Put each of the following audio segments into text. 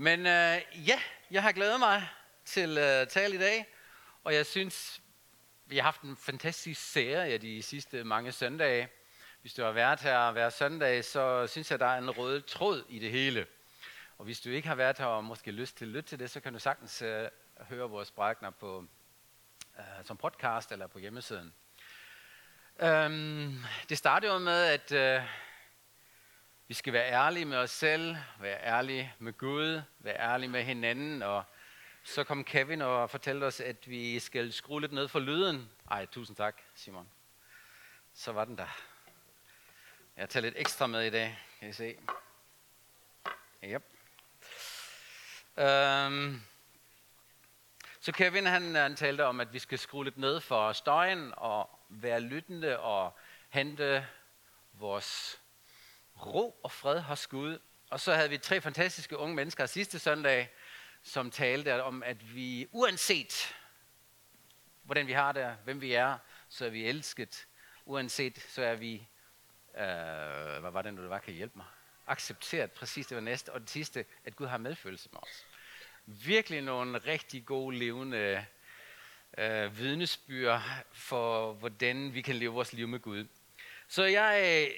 Men øh, ja, jeg har glædet mig til øh, tale i dag, og jeg synes, vi har haft en fantastisk serie de sidste mange søndage. Hvis du har været her hver søndag, så synes jeg, der er en rød tråd i det hele. Og hvis du ikke har været her og måske lyst til at lytte til det, så kan du sagtens øh, høre vores prædikner på, øh, som podcast eller på hjemmesiden. Øhm, det startede jo med, at øh, vi skal være ærlige med os selv, være ærlige med Gud, være ærlige med hinanden. Og så kom Kevin og fortalte os, at vi skal skrue lidt ned for lyden. Ej, tusind tak, Simon. Så var den der. Jeg tager lidt ekstra med i dag, kan I se. Yep. Øhm. Så Kevin han, han talte om, at vi skal skrue lidt ned for støjen og være lyttende og hente vores ro og fred hos Gud. Og så havde vi tre fantastiske unge mennesker sidste søndag, som talte om, at vi uanset hvordan vi har det, hvem vi er, så er vi elsket. Uanset, så er vi, øh, hvad var det nu, det var, kan I hjælpe mig? Accepteret, præcis det var næste. Og det sidste, at Gud har medfølelse med os. Virkelig nogle rigtig gode, levende øh, vidnesbyrd for, hvordan vi kan leve vores liv med Gud. Så jeg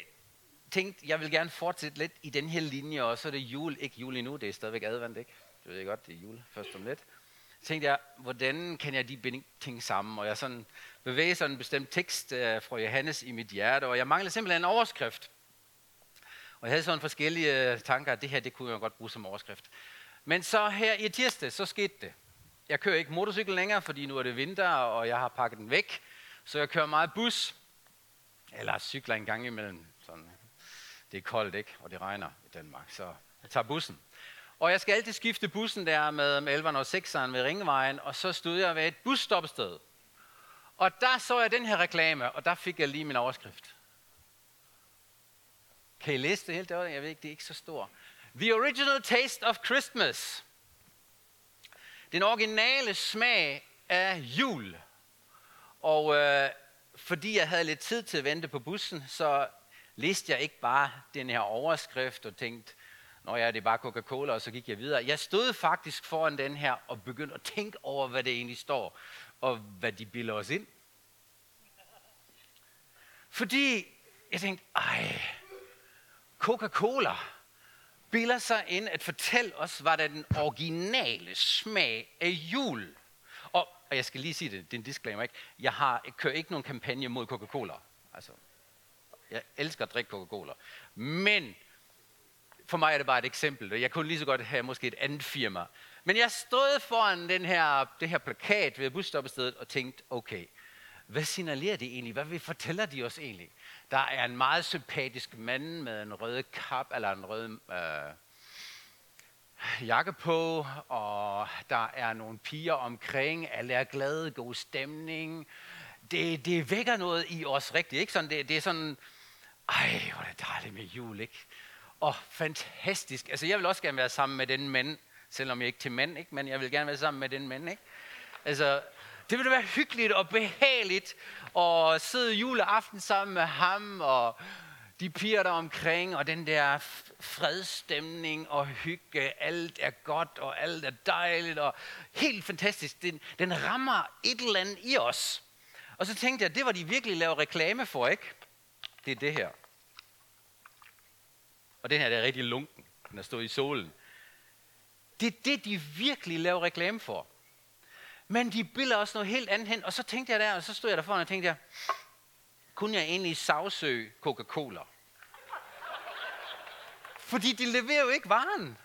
tænkte, jeg vil gerne fortsætte lidt i den her linje, og så er det jul, ikke jul endnu, det er stadigvæk advendt, ikke? Det ved jeg godt, det er jul først om lidt. Så tænkte jeg, hvordan kan jeg de ting sammen? Og jeg sådan bevæger sådan en bestemt tekst uh, fra Johannes i mit hjerte, og jeg manglede simpelthen en overskrift. Og jeg havde sådan forskellige øh, tanker, at det her, det kunne jeg godt bruge som overskrift. Men så her i tirsdag, så skete det. Jeg kører ikke motorcykel længere, fordi nu er det vinter, og jeg har pakket den væk. Så jeg kører meget bus, eller cykler en gang imellem. Sådan det er koldt, ikke? Og det regner i Danmark, så jeg tager bussen. Og jeg skal altid skifte bussen der med, med 11'eren og 6'eren ved Ringvejen, og så stod jeg ved et busstoppested. Og der så jeg den her reklame, og der fik jeg lige min overskrift. Kan I læse det helt derovre? Jeg ved ikke, det er ikke så stor. The original taste of Christmas. Den originale smag af jul. Og øh, fordi jeg havde lidt tid til at vente på bussen, så læste jeg ikke bare den her overskrift og tænkte, når jeg ja, det er bare Coca-Cola, og så gik jeg videre. Jeg stod faktisk foran den her og begyndte at tænke over, hvad det egentlig står, og hvad de bilder os ind. Fordi jeg tænkte, ej, Coca-Cola bilder sig ind at fortælle os, hvad der er den originale smag af jul. Og, og jeg skal lige sige det, det er en disclaimer, ikke? Jeg, har, jeg kører ikke nogen kampagne mod Coca-Cola. Altså, jeg elsker at drikke Coca-Cola. Men for mig er det bare et eksempel. Jeg kunne lige så godt have måske et andet firma. Men jeg stod foran den her, det her plakat ved busstoppestedet og tænkte, okay, hvad signalerer de egentlig? Hvad fortæller de os egentlig? Der er en meget sympatisk mand med en rød kap, eller en rød øh, jakke på, og der er nogle piger omkring, alle er glade, god stemning. Det, det vækker noget i os rigtigt, ikke? Sådan, det, det er sådan, ej, hvor er det dejligt med jul, ikke? Og fantastisk. Altså, jeg vil også gerne være sammen med den mand, selvom jeg ikke til mand, ikke? Men jeg vil gerne være sammen med den mand, ikke? Altså, det ville være hyggeligt og behageligt at sidde juleaften sammen med ham og de piger der omkring, og den der fredstemning og hygge, alt er godt, og alt er dejligt, og helt fantastisk. Den, den rammer et eller andet i os. Og så tænkte jeg, det var de virkelig lavet reklame for, ikke? Det er det her. Og den her der er rigtig lunken. Den er stået i solen. Det er det, de virkelig laver reklame for. Men de billeder også noget helt andet hen. Og så tænkte jeg der, og så stod jeg der foran og tænkte jeg, kunne jeg egentlig sagsøge Coca-Cola? Fordi de leverer jo ikke varen.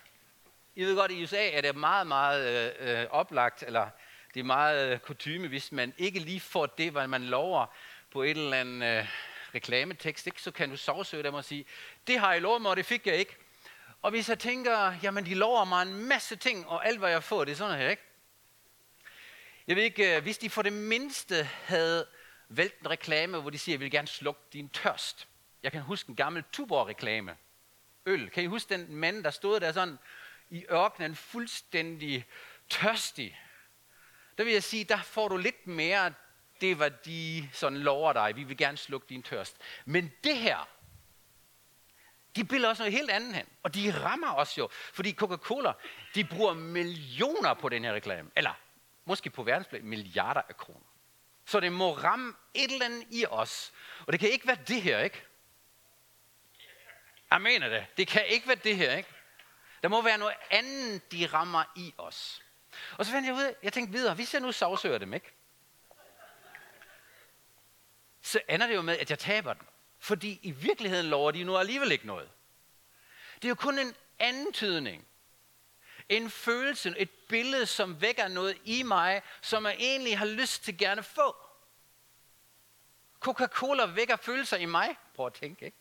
I ved godt, i USA er det meget, meget øh, øh, oplagt, eller det er meget øh, kutume, hvis man ikke lige får det, hvad man lover på et eller andet øh, reklametekst, ikke, så kan du sagsøge dem og sige, det har I lovet mig, og det fik jeg ikke. Og hvis jeg tænker, jamen de lover mig en masse ting, og alt hvad jeg får, det er sådan her, ikke? Jeg ved ikke, øh, hvis de for det mindste havde valgt en reklame, hvor de siger, jeg vil gerne slukke din tørst. Jeg kan huske en gammel Tuborg-reklame. Øl. Kan I huske den mand, der stod der sådan i ørkenen, fuldstændig tørstig? Der vil jeg sige, der får du lidt mere det, hvad de sådan lover dig. Vi vil gerne slukke din tørst. Men det her, De bilder også noget helt andet hen. Og de rammer os jo. Fordi Coca-Cola, de bruger millioner på den her reklame. Eller måske på verdensplan milliarder af kroner. Så det må ramme et eller andet i os. Og det kan ikke være det her, ikke? Jeg mener det. Det kan ikke være det her, ikke? Der må være noget andet, de rammer i os. Og så fandt jeg ud af, jeg tænkte videre, hvis jeg nu sagsøger dem, ikke? Så ender det jo med, at jeg taber den. Fordi i virkeligheden lover de nu alligevel ikke noget. Det er jo kun en antydning. En følelse, et billede, som vækker noget i mig, som jeg egentlig har lyst til gerne få. Coca-Cola vækker følelser i mig. Prøv at tænke, ikke?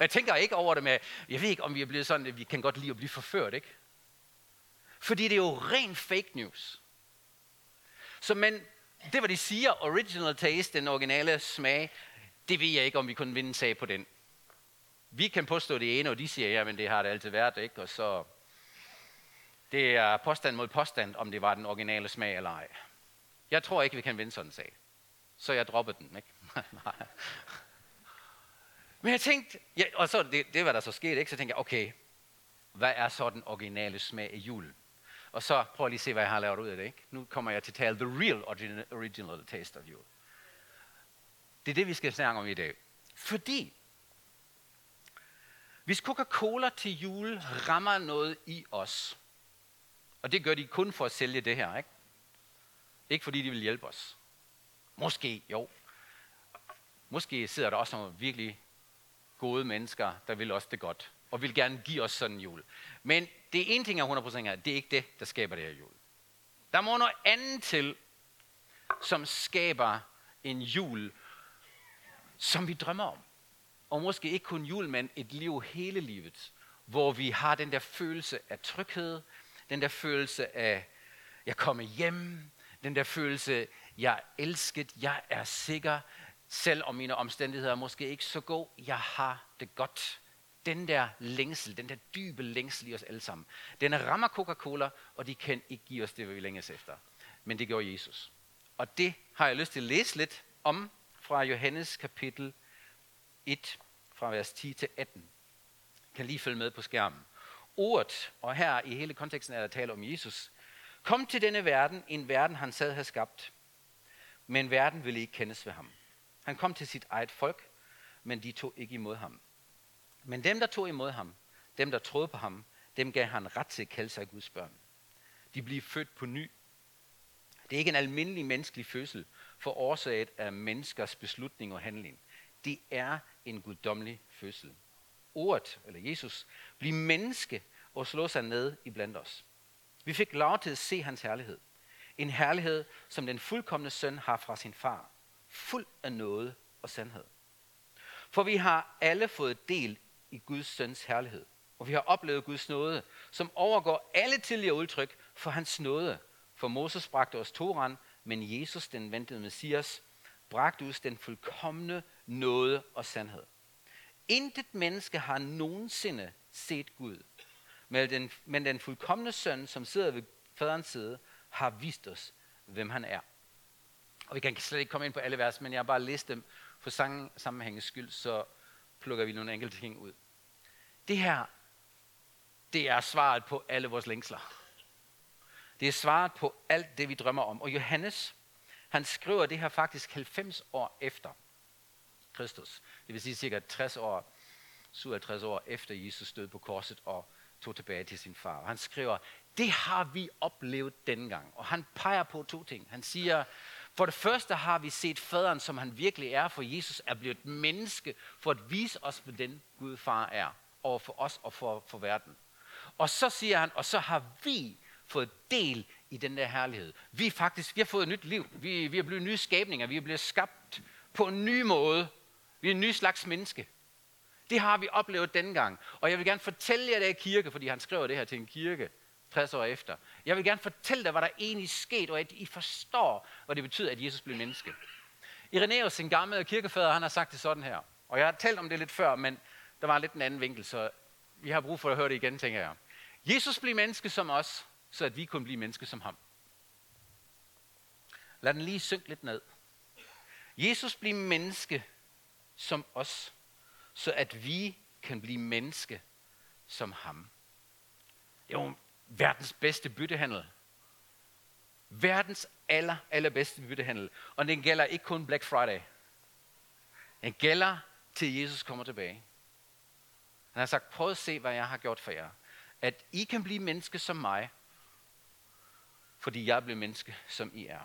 Jeg tænker ikke over det med, jeg ved ikke, om vi er blevet sådan, at vi kan godt lide at blive forført, ikke? Fordi det er jo ren fake news. Så men, det var de siger, original taste, den originale smag, det ved jeg ikke, om vi kunne vinde sag på den. Vi kan påstå det ene, og de siger, ja, men det har det altid været, ikke? Og så, det er påstand mod påstand, om det var den originale smag eller ej. Jeg tror ikke, vi kan vinde sådan en sag. Så jeg droppede den, ikke? Men jeg tænkte, ja, og så det, det var der så sket, ikke? Så tænkte jeg, okay, hvad er så den originale smag af julen? Og så prøv lige at se, hvad jeg har lavet ud af det. Ikke? Nu kommer jeg til at tale the real original taste of jul. Det er det, vi skal snakke om i dag. Fordi, hvis Coca-Cola til jul rammer noget i os, og det gør de kun for at sælge det her, ikke? Ikke fordi de vil hjælpe os. Måske, jo. Måske sidder der også nogle virkelig gode mennesker, der vil os det godt, og vil gerne give os sådan en jul. Men det ene ting er 100% er, det er ikke det, der skaber det her jul. Der må noget andet til, som skaber en jul, som vi drømmer om. Og måske ikke kun jul, men et liv hele livet, hvor vi har den der følelse af tryghed, den der følelse af, jeg kommer hjem, den der følelse, jeg er elsket, jeg er sikker, selvom mine omstændigheder er måske ikke så gode, jeg har det godt. Den der længsel, den der dybe længsel i os alle sammen, den rammer Coca-Cola, og de kan ikke give os det, vi længes efter. Men det gjorde Jesus. Og det har jeg lyst til at læse lidt om fra Johannes kapitel 1, fra vers 10 til 18. Jeg kan lige følge med på skærmen. Ordet, og her i hele konteksten er der tale om Jesus, kom til denne verden, en verden han selv havde skabt, men verden ville ikke kendes ved ham. Han kom til sit eget folk, men de tog ikke imod ham. Men dem, der tog imod ham, dem, der troede på ham, dem gav han ret til at kalde sig Guds børn. De blev født på ny. Det er ikke en almindelig menneskelig fødsel for årsaget af menneskers beslutning og handling. Det er en guddommelig fødsel. Ordet, eller Jesus, blev menneske og slå sig ned i blandt os. Vi fik lov til at se hans herlighed. En herlighed, som den fuldkommende søn har fra sin far fuld af noget og sandhed. For vi har alle fået del i Guds søns herlighed. Og vi har oplevet Guds nåde, som overgår alle tidligere udtryk for hans nåde. For Moses bragte os Toran, men Jesus, den ventede Messias, bragte os den fuldkommende nåde og sandhed. Intet menneske har nogensinde set Gud, men den, men den fuldkommende søn, som sidder ved faderens side, har vist os, hvem han er. Og vi kan slet ikke komme ind på alle vers, men jeg har bare læst dem for sammenhængens skyld, så plukker vi nogle enkelte ting ud. Det her, det er svaret på alle vores længsler. Det er svaret på alt det, vi drømmer om. Og Johannes, han skriver det her faktisk 90 år efter Kristus. Det vil sige cirka 60 år, 57 år efter Jesus døde på korset og tog tilbage til sin far. Og han skriver, det har vi oplevet dengang. Og han peger på to ting. Han siger, for det første har vi set faderen, som han virkelig er, for Jesus er blevet menneske, for at vise os, hvordan den Gud far er, over for os og for, for verden. Og så siger han, og så har vi fået del i den der herlighed. Vi faktisk, vi har fået et nyt liv. Vi, vi er blevet nye skabninger. Vi er blevet skabt på en ny måde. Vi er en ny slags menneske. Det har vi oplevet dengang. Og jeg vil gerne fortælle jer det i kirke, fordi han skriver det her til en kirke 60 år efter. Jeg vil gerne fortælle dig, hvad der egentlig skete, og at I forstår, hvad det betyder, at Jesus blev menneske. Irenaeus, en gammel kirkefader, han har sagt det sådan her. Og jeg har talt om det lidt før, men der var lidt en anden vinkel, så vi har brug for at høre det igen, tænker jeg. Jesus blev menneske som os, så at vi kunne blive menneske som ham. Lad den lige synke lidt ned. Jesus blev menneske som os, så at vi kan blive menneske som ham. Det er jo verdens bedste byttehandel. Verdens aller, allerbedste byttehandel. Og den gælder ikke kun Black Friday. Den gælder til Jesus kommer tilbage. Han har sagt, prøv at se, hvad jeg har gjort for jer. At I kan blive menneske som mig, fordi jeg blev menneske, som I er.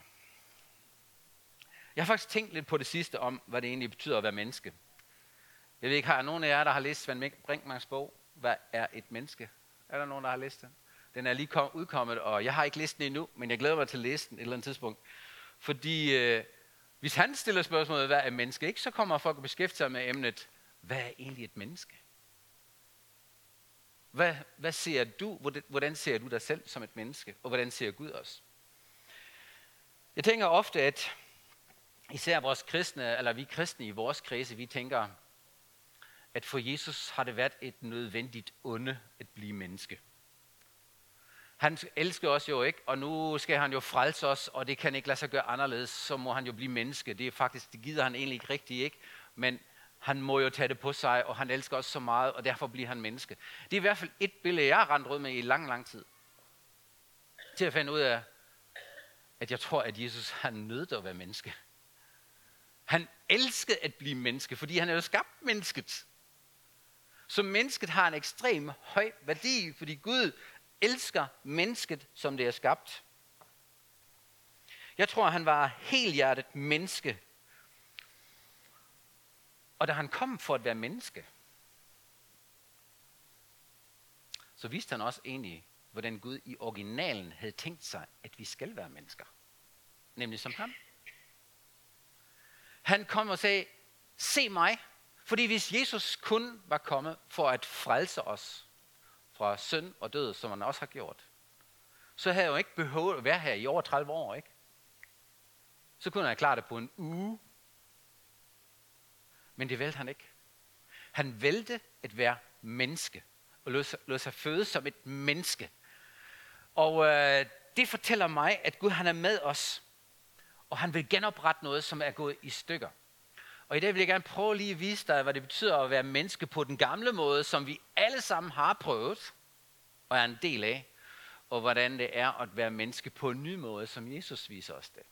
Jeg har faktisk tænkt lidt på det sidste om, hvad det egentlig betyder at være menneske. Jeg ved ikke, har nogen af jer, der har læst Svend Brinkmanns bog, Hvad er et menneske? Er der nogen, der har læst den? Den er lige kom, udkommet, og jeg har ikke læst den endnu, men jeg glæder mig til at læse den et eller andet tidspunkt. Fordi øh, hvis han stiller spørgsmålet, hvad er menneske, ikke, så kommer folk at beskæftige sig med emnet, hvad er egentlig et menneske? Hvad, hvad ser du, hvordan ser du dig selv som et menneske, og hvordan ser Gud os? Jeg tænker ofte, at især vores kristne, eller vi kristne i vores kredse, vi tænker, at for Jesus har det været et nødvendigt onde at blive menneske. Han elsker os jo ikke, og nu skal han jo frelse os, og det kan ikke lade sig gøre anderledes, så må han jo blive menneske. Det er faktisk, det gider han egentlig ikke rigtigt, ikke? Men han må jo tage det på sig, og han elsker os så meget, og derfor bliver han menneske. Det er i hvert fald et billede, jeg har rendt rundt med i lang, lang tid. Til at finde ud af, at jeg tror, at Jesus har nødt at være menneske. Han elskede at blive menneske, fordi han er jo skabt mennesket. Så mennesket har en ekstrem høj værdi, fordi Gud elsker mennesket, som det er skabt. Jeg tror, han var helhjertet menneske. Og da han kom for at være menneske, så vidste han også egentlig, hvordan Gud i originalen havde tænkt sig, at vi skal være mennesker. Nemlig som ham. Han kom og sagde, se mig. Fordi hvis Jesus kun var kommet for at frelse os fra synd og død, som han også har gjort, så havde jeg jo ikke behøvet at være her i over 30 år, ikke? Så kunne han klare det på en uge. Men det vælte han ikke. Han vælte at være menneske, og lod sig, lod sig føde som et menneske. Og øh, det fortæller mig, at Gud han er med os og han vil genoprette noget, som er gået i stykker. Og i dag vil jeg gerne prøve lige at vise dig, hvad det betyder at være menneske på den gamle måde, som vi alle sammen har prøvet og er en del af, og hvordan det er at være menneske på en ny måde, som Jesus viser os det.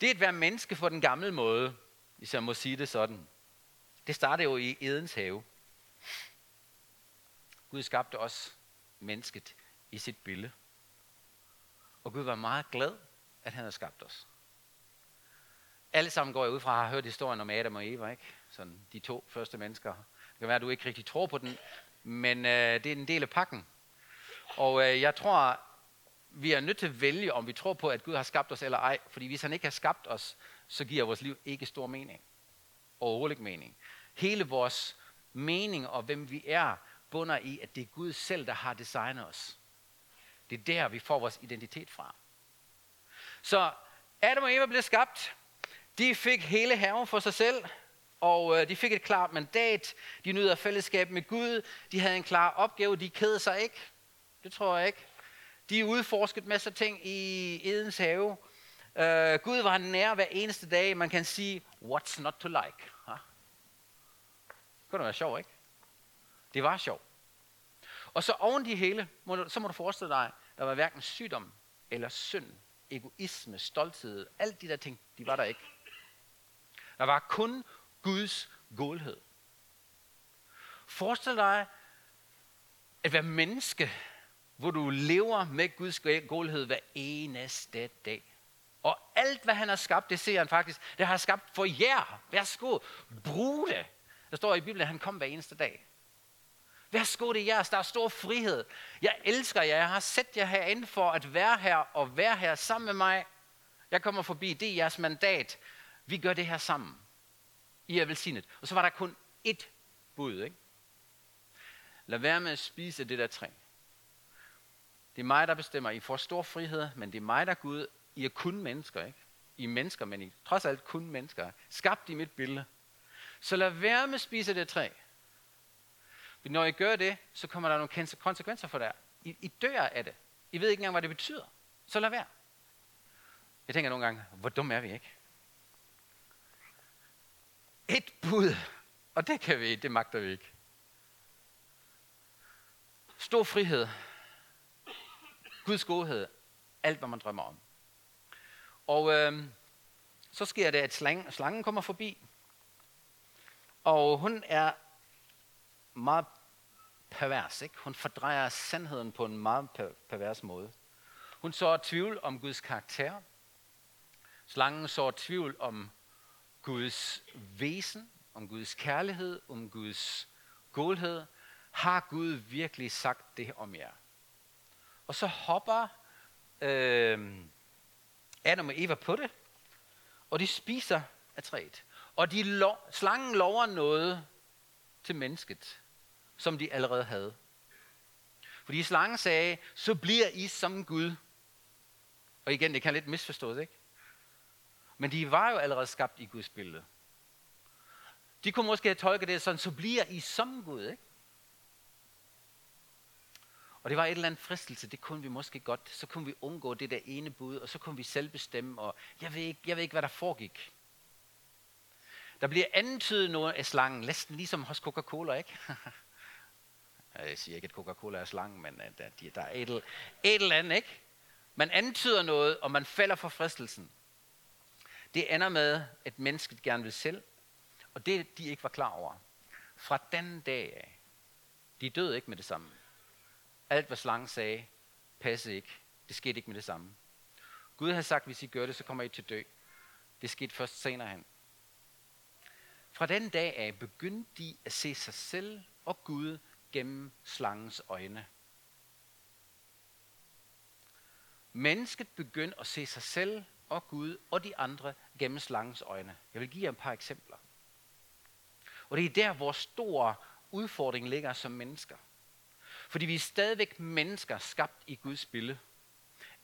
Det at være menneske på den gamle måde, hvis jeg må sige det sådan. Det startede jo i Edens have. Gud skabte os mennesket i sit billede. Og Gud var meget glad, at han havde skabt os. Alle sammen går jeg ud fra har hørt historien om Adam og Eva, ikke? Sådan de to første mennesker. Det kan være, at du ikke rigtig tror på den, men øh, det er en del af pakken. Og øh, jeg tror, vi er nødt til at vælge, om vi tror på, at Gud har skabt os eller ej. Fordi hvis han ikke har skabt os, så giver vores liv ikke stor mening. Overhovedet ikke mening. Hele vores mening og hvem vi er, bunder i, at det er Gud selv, der har designet os. Det er der, vi får vores identitet fra. Så Adam og Eva blev skabt. De fik hele haven for sig selv, og øh, de fik et klart mandat. De nyder fællesskab med Gud. De havde en klar opgave. De kædede sig ikke. Det tror jeg ikke. De udforskede masser af ting i Edens have. Uh, Gud var nær hver eneste dag. Man kan sige, what's not to like? Ha? Det kunne være sjovt, ikke? Det var sjovt. Og så oven de hele, må du, så må du forestille dig, der var hverken sygdom eller synd, egoisme, stolthed, alt de der ting, de var der ikke. Der var kun Guds godhed. Forestil dig at være menneske, hvor du lever med Guds godhed hver eneste dag. Og alt, hvad han har skabt, det ser han faktisk, det har han skabt for jer. Værsgo, brug det. Der står i Bibelen, at han kom hver eneste dag. Værsgo, det er jeres. Der er stor frihed. Jeg elsker jer. Jeg har sat jer herinde for at være her og være her sammen med mig. Jeg kommer forbi. Det er jeres mandat. Vi gør det her sammen. I er velsignet. Og så var der kun ét bud. Ikke? Lad være med at spise det der træ. Det er mig, der bestemmer. I får stor frihed, men det er mig, der Gud. I er kun mennesker, ikke? I er mennesker, men I er trods alt kun mennesker. Skabt i mit billede. Så lad være med at spise det træ. Men når I gør det, så kommer der nogle konsekvenser for det. I, I dør af det. I ved ikke engang, hvad det betyder. Så lad være. Jeg tænker nogle gange, hvor dum er vi ikke? Et bud. Og det kan vi det magter vi ikke. Stor frihed. Guds godhed. Alt, hvad man drømmer om. Og øh, så sker det, at slangen, slangen kommer forbi. Og hun er meget pervers. Ikke? Hun fordrejer sandheden på en meget pervers måde. Hun så tvivl om Guds karakter. Slangen så tvivl om Guds væsen, om Guds kærlighed, om Guds godhed. Har Gud virkelig sagt det om jer? Og så hopper øh, Adam og Eva på det, og de spiser af træet. Og de lo- slangen lover noget til mennesket, som de allerede havde. Fordi slangen sagde, så bliver I som Gud. Og igen, det kan lidt misforstås, ikke? Men de var jo allerede skabt i Guds billede. De kunne måske have tolket det sådan, så bliver I som Gud, ikke? Og det var et eller andet fristelse, det kunne vi måske godt. Så kunne vi undgå det der ene bud, og så kunne vi selv bestemme, og jeg ved ikke, jeg ved ikke hvad der foregik. Der bliver antydet noget af slangen, næsten ligesom hos Coca-Cola, ikke? jeg siger ikke, at Coca-Cola er slangen, men der, der er et, et eller andet, ikke? Man antyder noget, og man falder for fristelsen. Det ender med, at mennesket gerne vil selv, og det de ikke var klar over. Fra den dag af, de døde ikke med det samme. Alt hvad slangen sagde, passede ikke. Det skete ikke med det samme. Gud havde sagt, hvis I gør det, så kommer I til dø. Det skete først senere hen. Fra den dag af begyndte de at se sig selv og Gud gennem slangens øjne. Mennesket begyndte at se sig selv og Gud og de andre gennem slangens øjne. Jeg vil give jer et par eksempler. Og det er der, hvor stor udfordring ligger som mennesker. Fordi vi er stadigvæk mennesker skabt i Guds billede.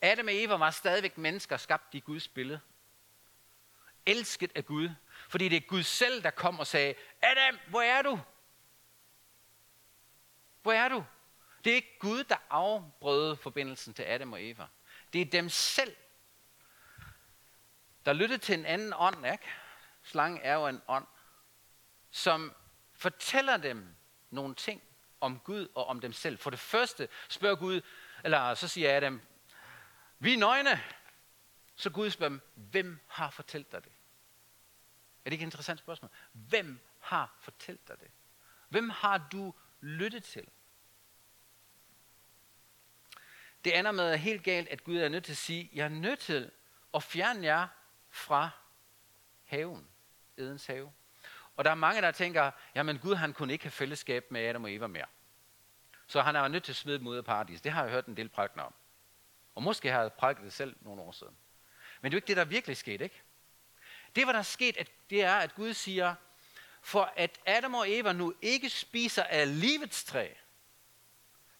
Adam og Eva var stadigvæk mennesker skabt i Guds billede. Elsket af Gud. Fordi det er Gud selv, der kom og sagde, Adam, hvor er du? Hvor er du? Det er ikke Gud, der afbrød forbindelsen til Adam og Eva. Det er dem selv, der lyttede til en anden ånd. Ikke? Slangen er jo en ånd, som fortæller dem nogle ting om Gud og om dem selv. For det første spørger Gud, eller så siger Adam, vi er nøgne. Så Gud spørger dem, hvem har fortalt dig det? Er det ikke et interessant spørgsmål? Hvem har fortalt dig det? Hvem har du lyttet til? Det ender med helt galt, at Gud er nødt til at sige, jeg er nødt til at fjerne jer fra haven, Edens have. Og der er mange, der tænker, jamen Gud han kunne ikke have fællesskab med Adam og Eva mere. Så han er nødt til at smide dem ud af paradis. Det har jeg hørt en del prædikner om. Og måske har jeg prædiket det selv nogle år siden. Men det er jo ikke det, der virkelig skete, ikke? Det, hvad der er sket, at det er, at Gud siger, for at Adam og Eva nu ikke spiser af livets træ,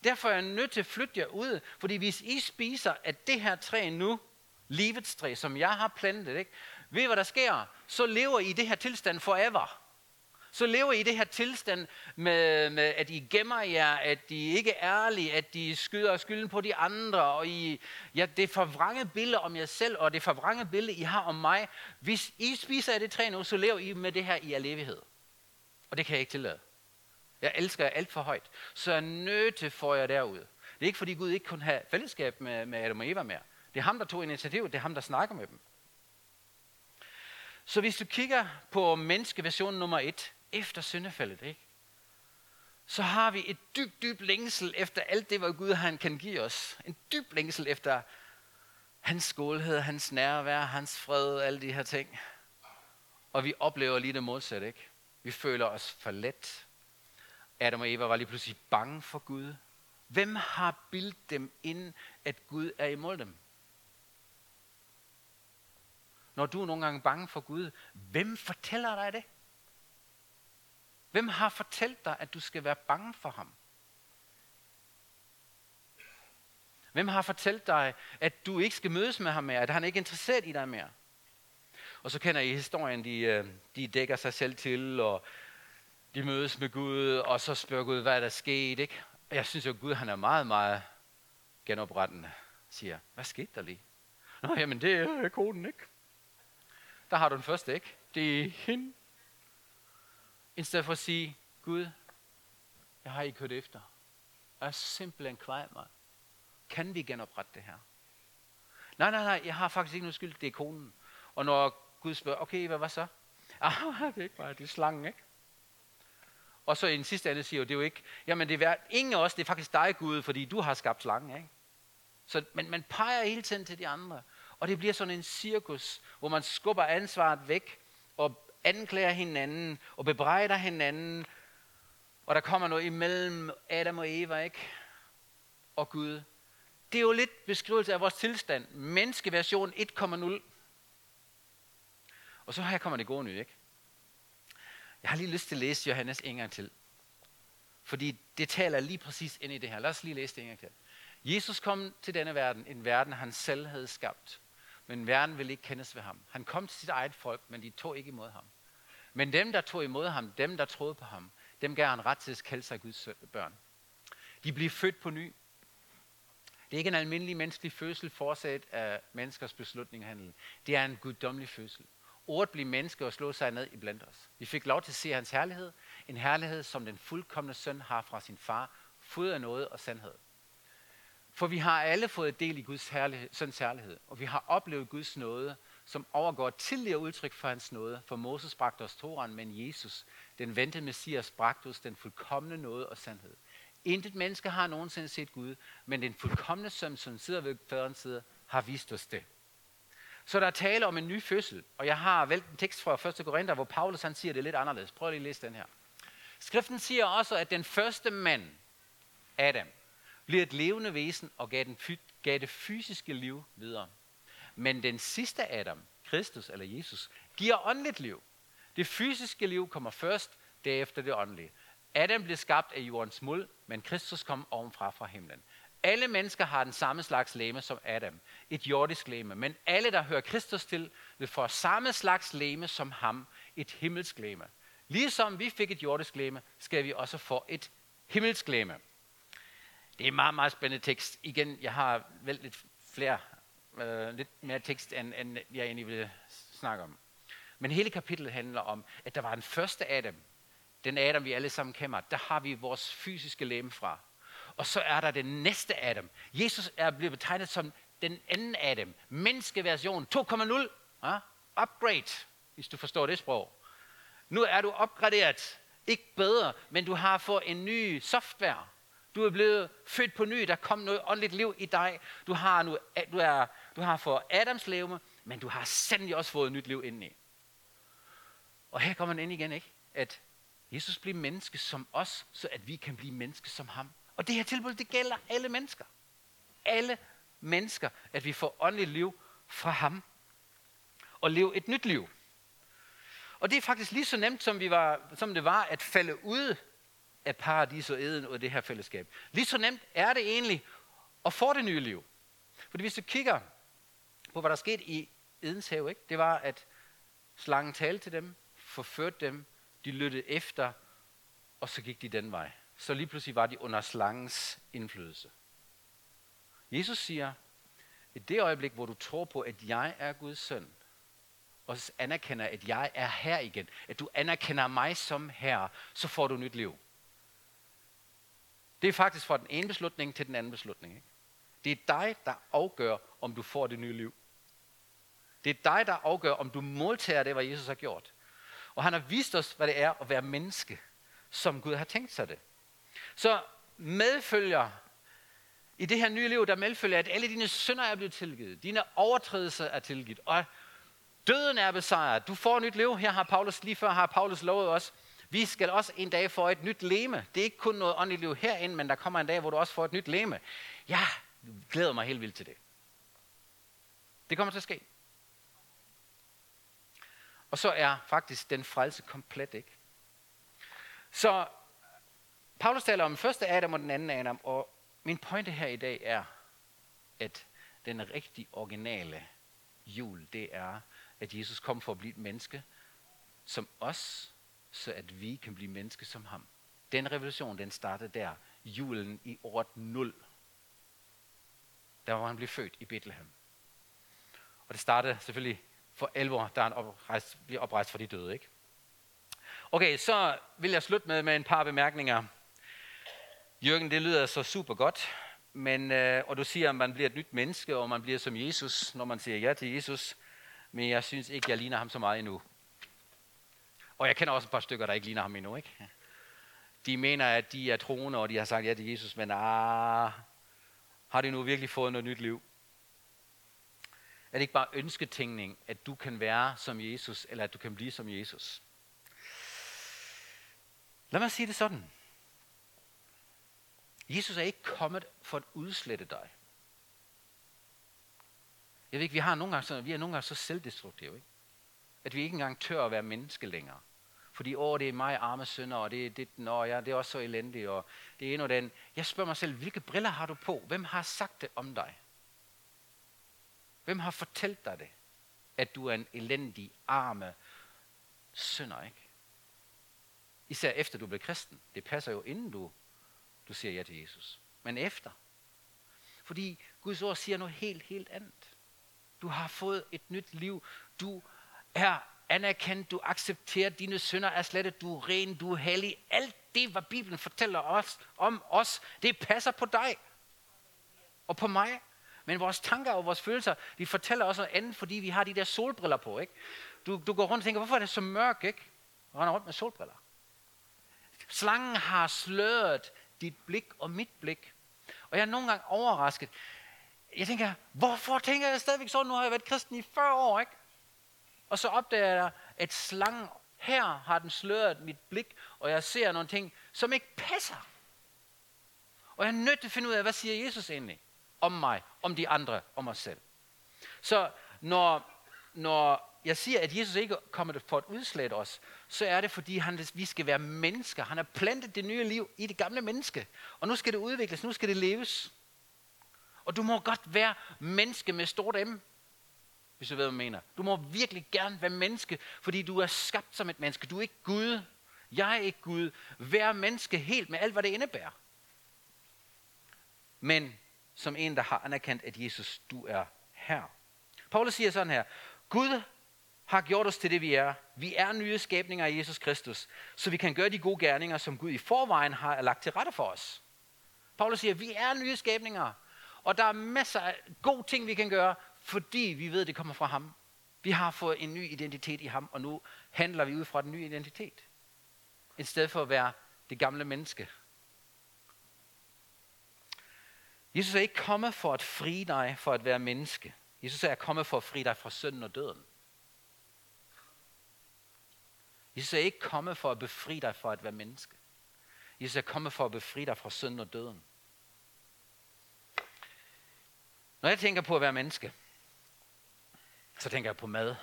derfor er jeg nødt til at flytte jer ud, fordi hvis I spiser af det her træ nu, livets træ, som jeg har plantet, ikke? ved I, hvad der sker? Så lever I i det her tilstand forever så lever I i det her tilstand med, med, at I gemmer jer, at I ikke er ærlige, at I skyder skylden på de andre, og I, ja, det forvrange billede om jer selv, og det forvrange billede, I har om mig. Hvis I spiser af det træ nu, så lever I med det her i al evighed. Og det kan jeg ikke tillade. Jeg elsker jer alt for højt. Så jeg er nødt jer derud. Det er ikke fordi Gud ikke kunne have fællesskab med, med Adam og Eva mere. Det er ham, der tog initiativ. Det er ham, der snakker med dem. Så hvis du kigger på menneskeversion nummer et, efter syndefaldet, ikke? så har vi et dybt, dybt længsel efter alt det, hvad Gud han kan give os. En dyb længsel efter hans skålhed, hans nærvær, hans fred, alle de her ting. Og vi oplever lige det modsatte, ikke? Vi føler os for let. Adam og Eva var lige pludselig bange for Gud. Hvem har bildt dem ind, at Gud er imod dem? Når du er nogle gange bange for Gud, hvem fortæller dig det? Hvem har fortalt dig, at du skal være bange for ham? Hvem har fortalt dig, at du ikke skal mødes med ham mere, at han ikke er interesseret i dig mere? Og så kender I historien, de, øh, de dækker sig selv til, og de mødes med Gud, og så spørger Gud, hvad er der sket? Ikke? Jeg synes jo, at Gud han er meget, meget genoprettende. Siger, hvad skete der lige? Nå, jamen det er øh, koden, ikke? Der har du den første, ikke? Det er hende, stedet for at sige, Gud, jeg har ikke hørt efter. Jeg er simpelthen kvej mig. Kan vi genoprette det her? Nej, nej, nej, jeg har faktisk ikke noget skyld, det er konen. Og når Gud spørger, okay, hvad var så? Ah, det er ikke bare, det er slangen, ikke? Og så i den sidste ende siger jo, det er jo ikke, jamen det er ingen af os, det er faktisk dig Gud, fordi du har skabt slangen, ikke? Så men man peger hele tiden til de andre. Og det bliver sådan en cirkus, hvor man skubber ansvaret væk, og anklager hinanden, og bebrejder hinanden, og der kommer noget imellem Adam og Eva, ikke? Og Gud. Det er jo lidt beskrivelse af vores tilstand. Menneskeversion 1,0. Og så her kommer det gode nyt, ikke? Jeg har lige lyst til at læse Johannes en gang til. Fordi det taler lige præcis ind i det her. Lad os lige læse det en gang til. Jesus kom til denne verden, en verden han selv havde skabt. Men verden ville ikke kendes ved ham. Han kom til sit eget folk, men de tog ikke imod ham. Men dem, der tog imod ham, dem, der troede på ham, dem gav han ret til at kalde sig Guds børn. De blev født på ny. Det er ikke en almindelig menneskelig fødsel forsat af menneskers beslutning og handling. Det er en guddommelig fødsel. Ordet blev menneske og slog sig ned i blandt os. Vi fik lov til at se hans herlighed. En herlighed, som den fuldkommende søn har fra sin far, fod af noget og sandhed. For vi har alle fået del i Guds herlighed, søns herlighed, og vi har oplevet Guds nåde, som overgår tidligere udtryk for hans nåde. For Moses bragte os Toran, men Jesus, den ventede Messias, bragte os den fuldkommende nåde og sandhed. Intet menneske har nogensinde set Gud, men den fuldkommende søn, som sidder ved faderens side, har vist os det. Så der er tale om en ny fødsel, og jeg har valgt en tekst fra 1. Korinther, hvor Paulus han siger det lidt anderledes. Prøv lige at læse den her. Skriften siger også, at den første mand, Adam, bliver et levende væsen og gav, den, gav det fysiske liv videre. Men den sidste Adam, Kristus eller Jesus, giver åndeligt liv. Det fysiske liv kommer først, derefter det åndelige. Adam blev skabt af jordens muld, men Kristus kom ovenfra fra himlen. Alle mennesker har den samme slags læme som Adam, et jordisk læme, men alle, der hører Kristus til, vil få samme slags læme som ham, et himmelsk læme. Ligesom vi fik et jordisk læme, skal vi også få et himmelsk læme. Det er en meget, meget spændende tekst. Igen, jeg har vel lidt flere, øh, lidt mere tekst, end, end jeg egentlig ville snakke om. Men hele kapitlet handler om, at der var en første Adam, den Adam, vi alle sammen kender, der har vi vores fysiske læme fra. Og så er der den næste Adam. Jesus er blevet betegnet som den anden Adam. Menneskeversion 2.0. Ja? Upgrade, hvis du forstår det sprog. Nu er du opgraderet. Ikke bedre, men du har fået en ny software. Du er blevet født på ny. Der kom noget åndeligt liv i dig. Du har, nu, du er, du har fået Adams levende, men du har sandelig også fået et nyt liv indeni. Og her kommer man ind igen, ikke? At Jesus bliver menneske som os, så at vi kan blive menneske som ham. Og det her tilbud, det gælder alle mennesker. Alle mennesker, at vi får åndeligt liv fra ham. Og leve et nyt liv. Og det er faktisk lige så nemt, som, vi var, som det var at falde ud af paradis og eden og det her fællesskab. Lige så nemt er det egentlig at få det nye liv. Fordi hvis du kigger på, hvad der skete i Edens have, ikke? det var, at slangen talte til dem, forførte dem, de lyttede efter, og så gik de den vej. Så lige pludselig var de under slangens indflydelse. Jesus siger, i det øjeblik, hvor du tror på, at jeg er Guds søn, og anerkender, at jeg er her igen, at du anerkender mig som her, så får du nyt liv. Det er faktisk fra den ene beslutning til den anden beslutning. Ikke? Det er dig, der afgør, om du får det nye liv. Det er dig, der afgør, om du modtager det, hvad Jesus har gjort. Og han har vist os, hvad det er at være menneske, som Gud har tænkt sig det. Så medfølger i det her nye liv, der medfølger, at alle dine synder er blevet tilgivet. Dine overtrædelser er tilgivet. Og døden er besejret. Du får et nyt liv. Her har Paulus, lige før har Paulus lovet os, vi skal også en dag få et nyt leme. Det er ikke kun noget åndeligt liv herinde, men der kommer en dag, hvor du også får et nyt leme. Jeg glæder mig helt vildt til det. Det kommer til at ske. Og så er faktisk den frelse komplet, ikke? Så Paulus taler om den første Adam og den anden Adam, og min pointe her i dag er, at den rigtig originale jul, det er, at Jesus kom for at blive et menneske som os, så at vi kan blive menneske som ham. Den revolution, den startede der, julen i år 0. Der var han blev født i Bethlehem. Og det startede selvfølgelig for 11 år, da han oprejst, bliver oprejst for de døde. Ikke? Okay, så vil jeg slutte med, med en par bemærkninger. Jørgen, det lyder så super godt, men, øh, og du siger, at man bliver et nyt menneske, og man bliver som Jesus, når man siger ja til Jesus. Men jeg synes ikke, jeg ligner ham så meget endnu. Og jeg kender også et par stykker, der ikke ligner ham endnu. Ikke? De mener, at de er troende, og de har sagt ja til Jesus, men ah, har de nu virkelig fået noget nyt liv? Er det ikke bare ønsketænkning, at du kan være som Jesus, eller at du kan blive som Jesus? Lad mig sige det sådan. Jesus er ikke kommet for at udslette dig. Jeg ved ikke, vi, har nogle gange så, vi er nogle gange så selvdestruktive, ikke? at vi ikke engang tør at være menneske længere. Fordi, åh, det er mig arme sønder, og det er det, nå, ja, det er også så elendigt, og det er endnu den. Jeg spørger mig selv, hvilke briller har du på? Hvem har sagt det om dig? Hvem har fortalt dig det? At du er en elendig, arme sønder, ikke? Især efter du blev kristen. Det passer jo inden du, du siger ja til Jesus. Men efter. Fordi Guds ord siger noget helt, helt andet. Du har fået et nyt liv. Du er anerkendt. Du accepterer dine synder er slettet. Du er ren. Du er hellig. Alt det, hvad Bibelen fortæller os om os, det passer på dig. Og på mig. Men vores tanker og vores følelser, de fortæller også noget andet, fordi vi har de der solbriller på. Ikke? Du, du går rundt og tænker, hvorfor er det så mørkt? Ikke? Og render rundt med solbriller. Slangen har sløret dit blik og mit blik. Og jeg er nogle gange overrasket. Jeg tænker, hvorfor tænker jeg stadigvæk så? Nu har jeg været kristen i 40 år, ikke? Og så opdager jeg, at slangen her har den sløret mit blik, og jeg ser nogle ting, som ikke passer. Og jeg er nødt til at finde ud af, hvad siger Jesus egentlig om mig, om de andre, om os selv. Så når, når jeg siger, at Jesus ikke kommer for at udslætte os, så er det, fordi han, vi skal være mennesker. Han har plantet det nye liv i det gamle menneske. Og nu skal det udvikles, nu skal det leves. Og du må godt være menneske med stort M, hvis du ved, hvad jeg mener. Du må virkelig gerne være menneske, fordi du er skabt som et menneske. Du er ikke Gud. Jeg er ikke Gud. Vær menneske helt med alt, hvad det indebærer. Men som en, der har anerkendt, at Jesus, du er her. Paulus siger sådan her. Gud har gjort os til det, vi er. Vi er nye skabninger af Jesus Kristus, så vi kan gøre de gode gerninger, som Gud i forvejen har lagt til rette for os. Paulus siger, vi er nye skabninger, og der er masser af gode ting, vi kan gøre, fordi vi ved, at det kommer fra ham. Vi har fået en ny identitet i ham, og nu handler vi ud fra den nye identitet. I stedet for at være det gamle menneske. Jesus er ikke kommet for at fri dig for at være menneske. Jesus er kommet for at fri dig fra synden og døden. Jesus er ikke kommet for at befri dig fra at være menneske. Jesus er kommet for at befri dig fra synden og døden. Når jeg tænker på at være menneske, så tænker jeg på mad.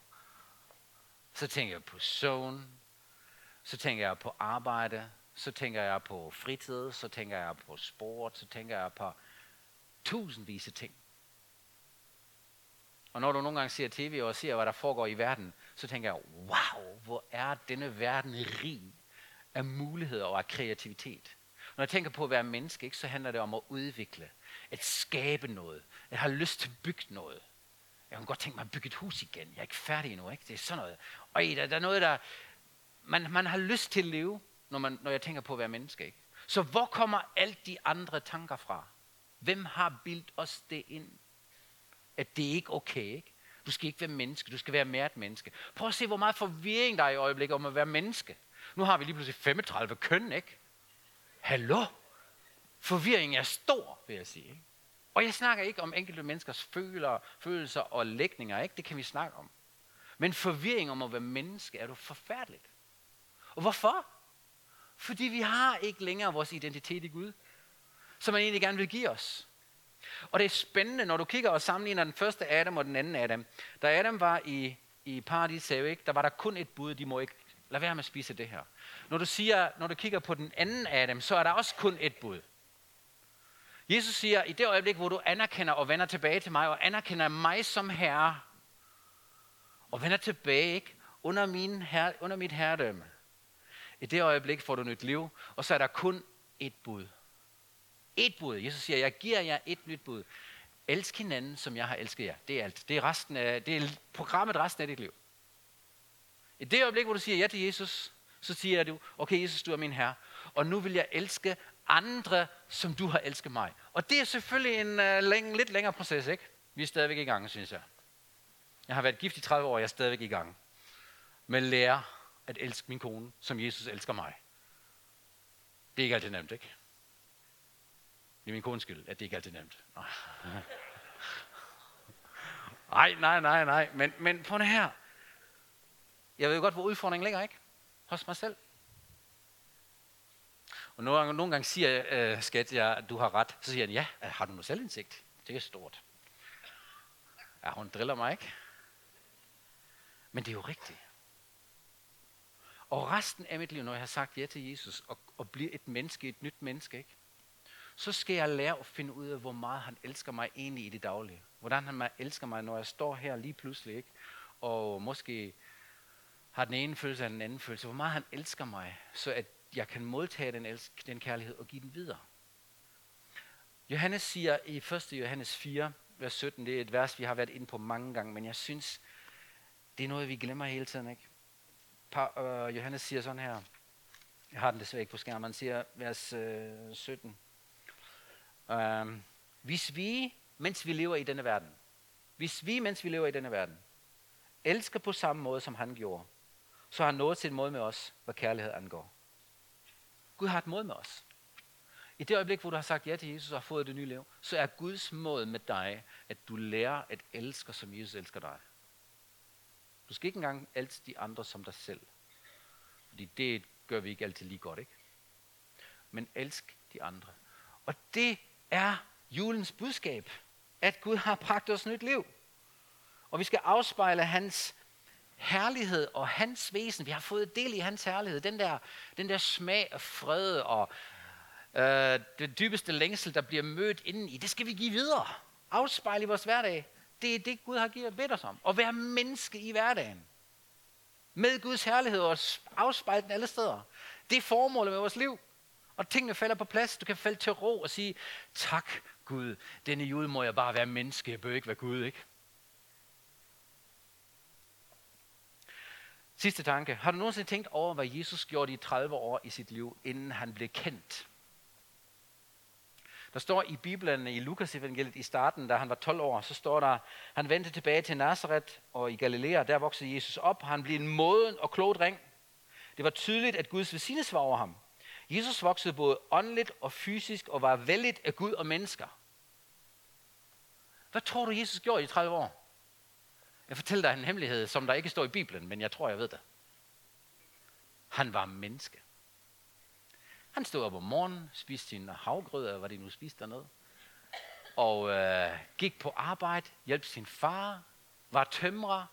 Så tænker jeg på søvn. Så tænker jeg på arbejde. Så tænker jeg på fritid. Så tænker jeg på sport. Så tænker jeg på tusindvis af ting. Og når du nogle gange ser tv og ser, hvad der foregår i verden, så tænker jeg, wow, hvor er denne verden rig af muligheder og af kreativitet. Når jeg tænker på at være menneske, ikke, så handler det om at udvikle, at skabe noget. Jeg har lyst til at bygge noget. Jeg kunne godt tænke mig at bygge et hus igen. Jeg er ikke færdig endnu. Ikke? Det er sådan noget. Og der, der er noget, der... Man, man har lyst til at leve, når, man, når jeg tænker på at være menneske. Ikke? Så hvor kommer alle de andre tanker fra? Hvem har bildt os det ind? At det er ikke okay, ikke? Du skal ikke være menneske, du skal være mere et menneske. Prøv at se, hvor meget forvirring der er i øjeblikket om at være menneske. Nu har vi lige pludselig 35 køn, ikke? Hallo? Forvirringen er stor, vil jeg sige. Ikke? Og jeg snakker ikke om enkelte menneskers føler, følelser og lægninger, ikke? det kan vi snakke om. Men forvirring om at være menneske er jo forfærdeligt. Og hvorfor? Fordi vi har ikke længere vores identitet i Gud, som man egentlig gerne vil give os. Og det er spændende, når du kigger og sammenligner den første Adam og den anden Adam. Da Adam var i, i paradis, ikke, der var der kun et bud, de må ikke lade være med at spise det her. Når du, siger, når du kigger på den anden Adam, så er der også kun et bud. Jesus siger, i det øjeblik, hvor du anerkender og vender tilbage til mig, og anerkender mig som herre, og vender tilbage ikke, under, min her, under mit herredømme, i det øjeblik får du nyt liv, og så er der kun et bud. Et bud. Jesus siger, jeg giver jer et nyt bud. Elsk hinanden, som jeg har elsket jer. Det er alt. Det er, resten af, det er programmet resten af dit liv. I det øjeblik, hvor du siger ja til Jesus, så siger du, okay Jesus, du er min herre, og nu vil jeg elske andre, som du har elsket mig. Og det er selvfølgelig en uh, læng, lidt længere proces, ikke? Vi er stadigvæk i gang, synes jeg. Jeg har været gift i 30 år, jeg er stadigvæk i gang. Men lære at elske min kone, som Jesus elsker mig. Det er ikke altid nemt, ikke? Det er min kones skyld, at det ikke altid er nemt. Nej, nej, nej, nej. Men, men på det her. Jeg ved jo godt, hvor udfordringen ligger, ikke? Hos mig selv. Og nogle, nogle gange siger øh, skat, jeg, at du har ret. Så siger han, ja, har du noget selvindsigt? Det er stort. Ja, hun driller mig ikke. Men det er jo rigtigt. Og resten af mit liv, når jeg har sagt ja til Jesus, og, og bliver et menneske, et nyt menneske, ikke? så skal jeg lære at finde ud af, hvor meget han elsker mig egentlig i det daglige. Hvordan han elsker mig, når jeg står her lige pludselig, ikke? og måske har den ene følelse af den anden følelse. Hvor meget han elsker mig, så at jeg kan modtage den, elsk, den kærlighed og give den videre. Johannes siger i 1. Johannes 4, vers 17, det er et vers, vi har været inde på mange gange, men jeg synes, det er noget, vi glemmer hele tiden. Ikke? Pa, øh, Johannes siger sådan her, jeg har den desværre ikke på skærmen, han siger vers øh, 17. Øh, hvis vi, mens vi lever i denne verden, hvis vi, mens vi lever i denne verden, elsker på samme måde, som han gjorde, så har han nået til en måde med os, hvad kærlighed angår. Gud har et måde med os. I det øjeblik, hvor du har sagt ja til Jesus og har fået det nye liv, så er Guds måde med dig, at du lærer at elske, som Jesus elsker dig. Du skal ikke engang elske de andre som dig selv. Fordi det gør vi ikke altid lige godt, ikke? Men elsk de andre. Og det er julens budskab, at Gud har bragt os nyt liv. Og vi skal afspejle hans herlighed og hans væsen. Vi har fået del i hans herlighed. Den der, den der smag af fred og øh, det dybeste længsel, der bliver mødt inden i, det skal vi give videre. Afspejle i vores hverdag. Det er det, Gud har givet bedt os om. At være menneske i hverdagen. Med Guds herlighed og afspejle den alle steder. Det er formålet med vores liv. Og tingene falder på plads. Du kan falde til ro og sige, tak Gud, denne jul må jeg bare være menneske, jeg bør ikke være Gud, ikke? Sidste tanke. Har du nogensinde tænkt over, hvad Jesus gjorde i 30 år i sit liv, inden han blev kendt? Der står i Bibelen, i Lukas evangeliet i starten, da han var 12 år, så står der, han vendte tilbage til Nazareth og i Galilea, der voksede Jesus op. Han blev en moden og klog dreng. Det var tydeligt, at Guds velsignelse var over ham. Jesus voksede både åndeligt og fysisk og var vældigt af Gud og mennesker. Hvad tror du, Jesus gjorde i 30 år? Jeg fortæller dig en hemmelighed, som der ikke står i Bibelen, men jeg tror, jeg ved det. Han var menneske. Han stod op om morgenen, spiste sin havgrød, eller hvad det nu spiste dernede, og øh, gik på arbejde, hjalp sin far, var tømrer.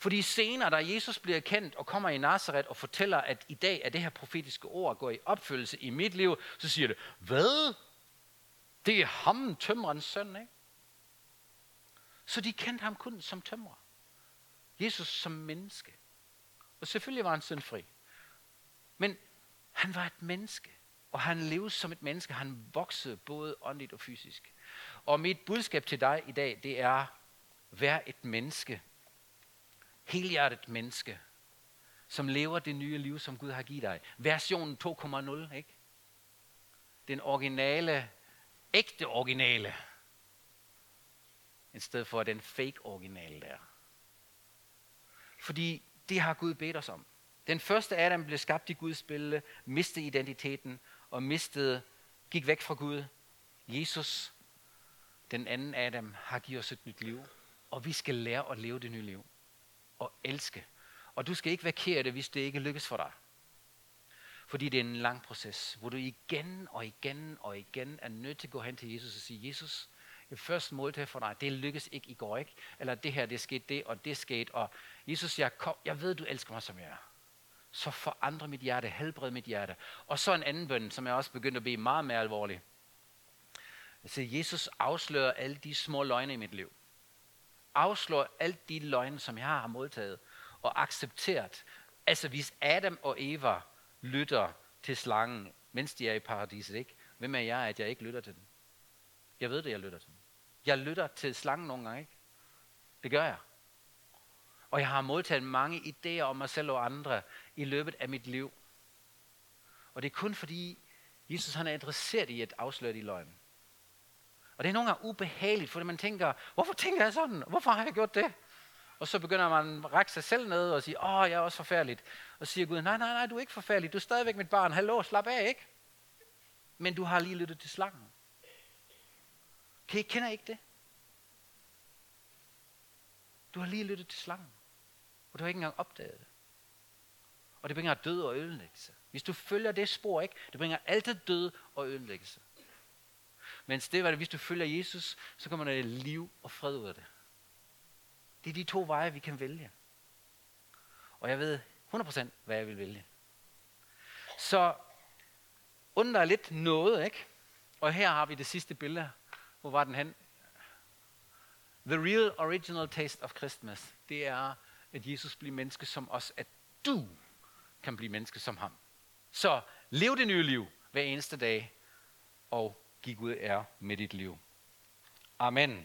Fordi senere, da Jesus bliver kendt og kommer i Nazareth og fortæller, at i dag er det her profetiske ord går i opfyldelse i mit liv, så siger det, hvad? Det er ham, tømrerens søn, ikke? Så de kendte ham kun som tømrer. Jesus som menneske. Og selvfølgelig var han syndfri. Men han var et menneske. Og han levede som et menneske. Han voksede både åndeligt og fysisk. Og mit budskab til dig i dag, det er, vær et menneske. Helhjertet menneske. Som lever det nye liv, som Gud har givet dig. Version 2.0, ikke? Den originale, ægte originale i stedet for den fake original der. Fordi det har Gud bedt os om. Den første Adam blev skabt i Guds billede, mistede identiteten og mistede, gik væk fra Gud. Jesus, den anden Adam, har givet os et nyt liv. Og vi skal lære at leve det nye liv. Og elske. Og du skal ikke være ked det, hvis det ikke lykkes for dig. Fordi det er en lang proces, hvor du igen og igen og igen er nødt til at gå hen til Jesus og sige, Jesus, det første måltid for dig, det lykkes ikke i går, ikke? Eller det her, det skete det, og det skete, og Jesus, jeg, kom, jeg ved, du elsker mig, som jeg er. Så forandre mit hjerte, helbred mit hjerte. Og så en anden bøn, som jeg også begyndte at blive meget mere alvorlig. Så Jesus afslører alle de små løgne i mit liv. Afslør alle de løgne, som jeg har modtaget og accepteret. Altså hvis Adam og Eva lytter til slangen, mens de er i paradiset, ikke? Hvem er jeg, at jeg ikke lytter til den? Jeg ved det, jeg lytter til den. Jeg lytter til slangen nogle gange, ikke? Det gør jeg. Og jeg har modtaget mange idéer om mig selv og andre i løbet af mit liv. Og det er kun fordi, Jesus han er interesseret i at afsløre de løgn. Og det er nogle gange ubehageligt, fordi man tænker, hvorfor tænker jeg sådan? Hvorfor har jeg gjort det? Og så begynder man at række sig selv ned og sige, åh, jeg er også forfærdeligt. Og siger Gud, nej, nej, nej, du er ikke forfærdelig. Du er stadigvæk mit barn. Hallo, slap af, ikke? Men du har lige lyttet til slangen. Kan I kender ikke det? Du har lige lyttet til slangen. Og du har ikke engang opdaget det. Og det bringer død og ødelæggelse. Hvis du følger det spor, ikke? Det bringer altid død og ødelæggelse. Mens det var det, hvis du følger Jesus, så kommer der liv og fred ud af det. Det er de to veje, vi kan vælge. Og jeg ved 100% hvad jeg vil vælge. Så under lidt noget, ikke? Og her har vi det sidste billede. Hvor var den hen? The real original taste of Christmas, det er, at Jesus bliver menneske som os, at du kan blive menneske som ham. Så lev det nye liv hver eneste dag, og giv Gud ære med dit liv. Amen.